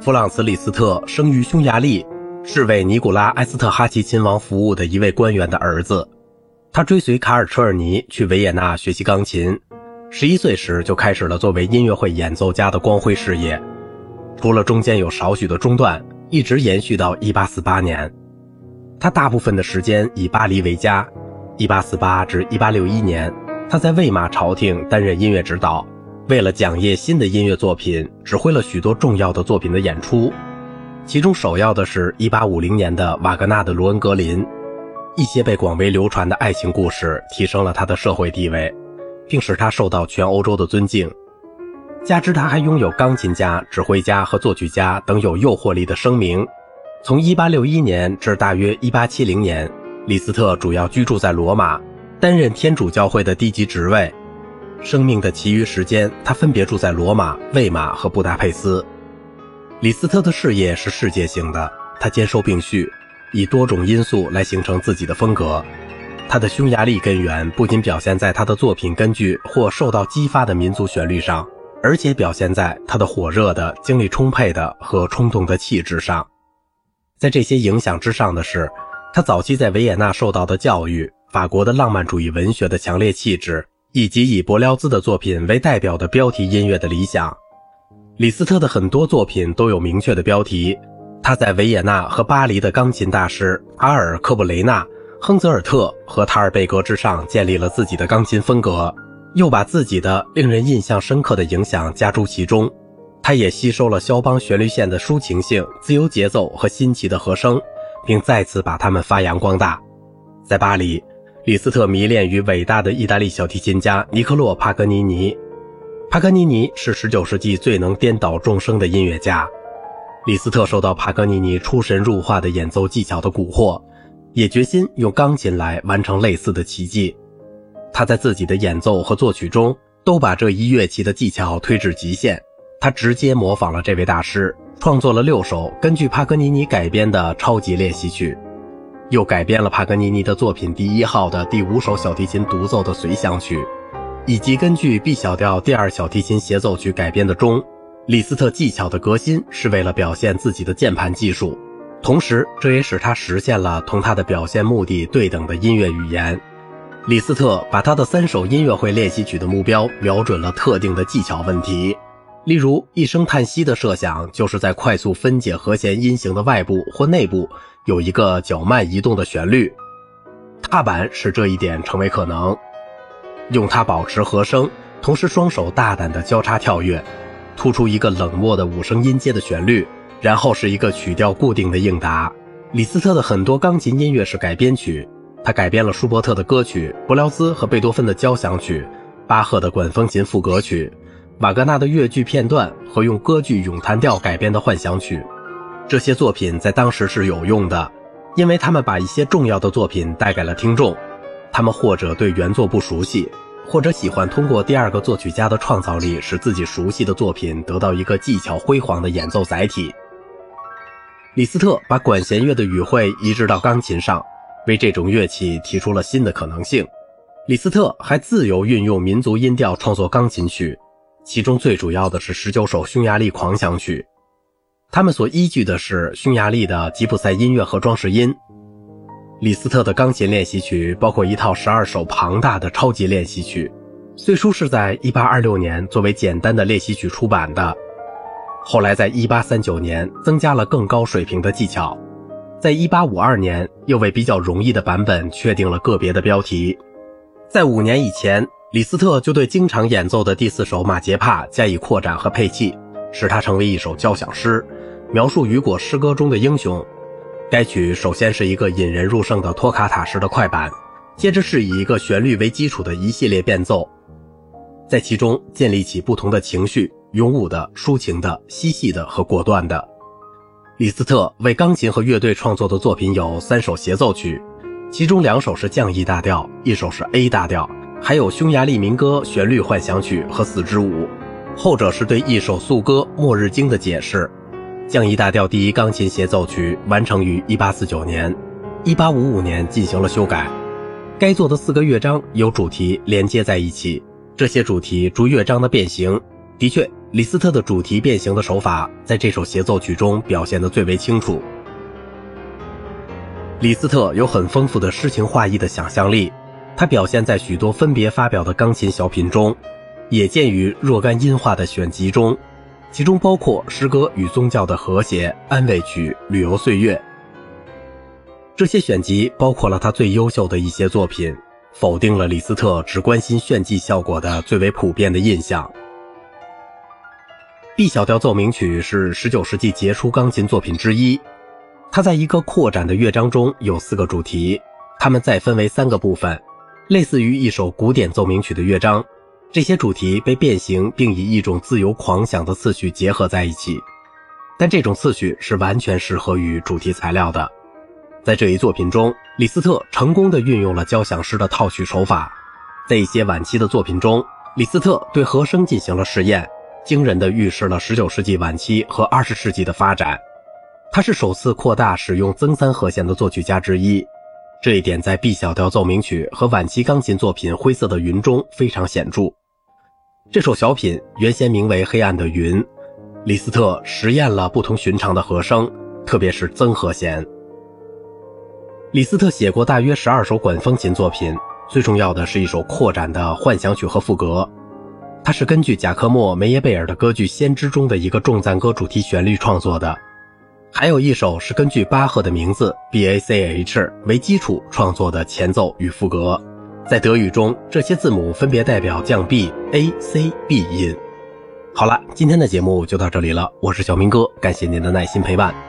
弗朗茨·李斯特生于匈牙利，是为尼古拉·埃斯特哈奇亲王服务的一位官员的儿子。他追随卡尔·车尔尼去维也纳学习钢琴，十一岁时就开始了作为音乐会演奏家的光辉事业。除了中间有少许的中断，一直延续到1848年。他大部分的时间以巴黎为家。1848至1861年，他在魏玛朝廷担任音乐指导。为了讲业新的音乐作品，指挥了许多重要的作品的演出，其中首要的是1850年的瓦格纳的《罗恩格林》。一些被广为流传的爱情故事提升了他的社会地位，并使他受到全欧洲的尊敬。加之他还拥有钢琴家、指挥家和作曲家等有诱惑力的声名。从1861年至大约1870年，李斯特主要居住在罗马，担任天主教会的低级职位。生命的其余时间，他分别住在罗马、魏玛和布达佩斯。李斯特的事业是世界性的，他兼收并蓄，以多种因素来形成自己的风格。他的匈牙利根源不仅表现在他的作品根据或受到激发的民族旋律上，而且表现在他的火热的、精力充沛的和冲动的气质上。在这些影响之上的是，他早期在维也纳受到的教育、法国的浪漫主义文学的强烈气质。以及以柏辽兹的作品为代表的标题音乐的理想，李斯特的很多作品都有明确的标题。他在维也纳和巴黎的钢琴大师阿尔·科布雷纳、亨泽尔特和塔尔贝格之上建立了自己的钢琴风格，又把自己的令人印象深刻的影响加诸其中。他也吸收了肖邦旋律线的抒情性、自由节奏和新奇的和声，并再次把它们发扬光大。在巴黎。李斯特迷恋于伟大的意大利小提琴家尼科洛·帕格尼尼。帕格尼尼是19世纪最能颠倒众生的音乐家。李斯特受到帕格尼尼出神入化的演奏技巧的蛊惑，也决心用钢琴来完成类似的奇迹。他在自己的演奏和作曲中都把这一乐器的技巧推至极限。他直接模仿了这位大师，创作了六首根据帕格尼尼改编的超级练习曲。又改编了帕格尼尼的作品第一号的第五首小提琴独奏的随想曲，以及根据 B 小调第二小提琴协奏曲改编的钟。李斯特技巧的革新是为了表现自己的键盘技术，同时这也使他实现了同他的表现目的对等的音乐语言。李斯特把他的三首音乐会练习曲的目标瞄准了特定的技巧问题。例如，一声叹息的设想，就是在快速分解和弦音型的外部或内部有一个较慢移动的旋律。踏板使这一点成为可能。用它保持和声，同时双手大胆地交叉跳跃，突出一个冷漠的五声音阶的旋律，然后是一个曲调固定的应答。李斯特的很多钢琴音乐是改编曲，他改编了舒伯特的歌曲、柏辽兹和贝多芬的交响曲、巴赫的管风琴赋格曲。瓦格纳的乐剧片段和用歌剧咏叹调改编的幻想曲，这些作品在当时是有用的，因为他们把一些重要的作品带给了听众。他们或者对原作不熟悉，或者喜欢通过第二个作曲家的创造力，使自己熟悉的作品得到一个技巧辉煌的演奏载体。李斯特把管弦乐的语汇移植到钢琴上，为这种乐器提出了新的可能性。李斯特还自由运用民族音调创作钢琴曲。其中最主要的是十九首匈牙利狂想曲，他们所依据的是匈牙利的吉普赛音乐和装饰音。李斯特的钢琴练习曲包括一套十二首庞大的超级练习曲，最初是在一八二六年作为简单的练习曲出版的，后来在一八三九年增加了更高水平的技巧，在一八五二年又为比较容易的版本确定了个别的标题，在五年以前。李斯特就对经常演奏的第四首马杰帕加以扩展和配器，使它成为一首交响诗，描述雨果诗歌中的英雄。该曲首先是一个引人入胜的托卡塔式的快板，接着是以一个旋律为基础的一系列变奏，在其中建立起不同的情绪：勇武的、抒情的、嬉戏的和果断的。李斯特为钢琴和乐队创作的作品有三首协奏曲，其中两首是降 E 大调，一首是 A 大调。还有匈牙利民歌旋律幻想曲和死之舞，后者是对一首素歌《末日经》的解释。降 E 大调第一钢琴协奏曲完成于1849年，1855年进行了修改。该作的四个乐章有主题连接在一起，这些主题逐乐章的变形，的确，李斯特的主题变形的手法在这首协奏曲中表现得最为清楚。李斯特有很丰富的诗情画意的想象力，他表现在许多分别发表的钢琴小品中，也见于若干音画的选集中，其中包括诗歌与宗教的和谐、安慰曲、旅游岁月。这些选集包括了他最优秀的一些作品，否定了李斯特只关心炫技效果的最为普遍的印象。B 小调奏鸣曲是19世纪杰出钢琴作品之一。它在一个扩展的乐章中有四个主题，它们再分为三个部分，类似于一首古典奏鸣曲的乐章。这些主题被变形，并以一种自由狂想的次序结合在一起。但这种次序是完全适合于主题材料的。在这一作品中，李斯特成功地运用了交响诗的套曲手法。在一些晚期的作品中，李斯特对和声进行了试验。惊人的预示了19世纪晚期和20世纪的发展。他是首次扩大使用增三和弦的作曲家之一，这一点在 B 小调奏鸣曲和晚期钢琴作品《灰色的云》中非常显著。这首小品原先名为《黑暗的云》，李斯特实验了不同寻常的和声，特别是增和弦。李斯特写过大约十二首管风琴作品，最重要的是一首扩展的幻想曲和赋格。它是根据贾科莫·梅耶贝尔的歌剧《先知》中的一个重赞歌主题旋律创作的，还有一首是根据巴赫的名字 B A C H 为基础创作的前奏与副歌。在德语中，这些字母分别代表降 B、A、C、B 音。好了，今天的节目就到这里了，我是小明哥，感谢您的耐心陪伴。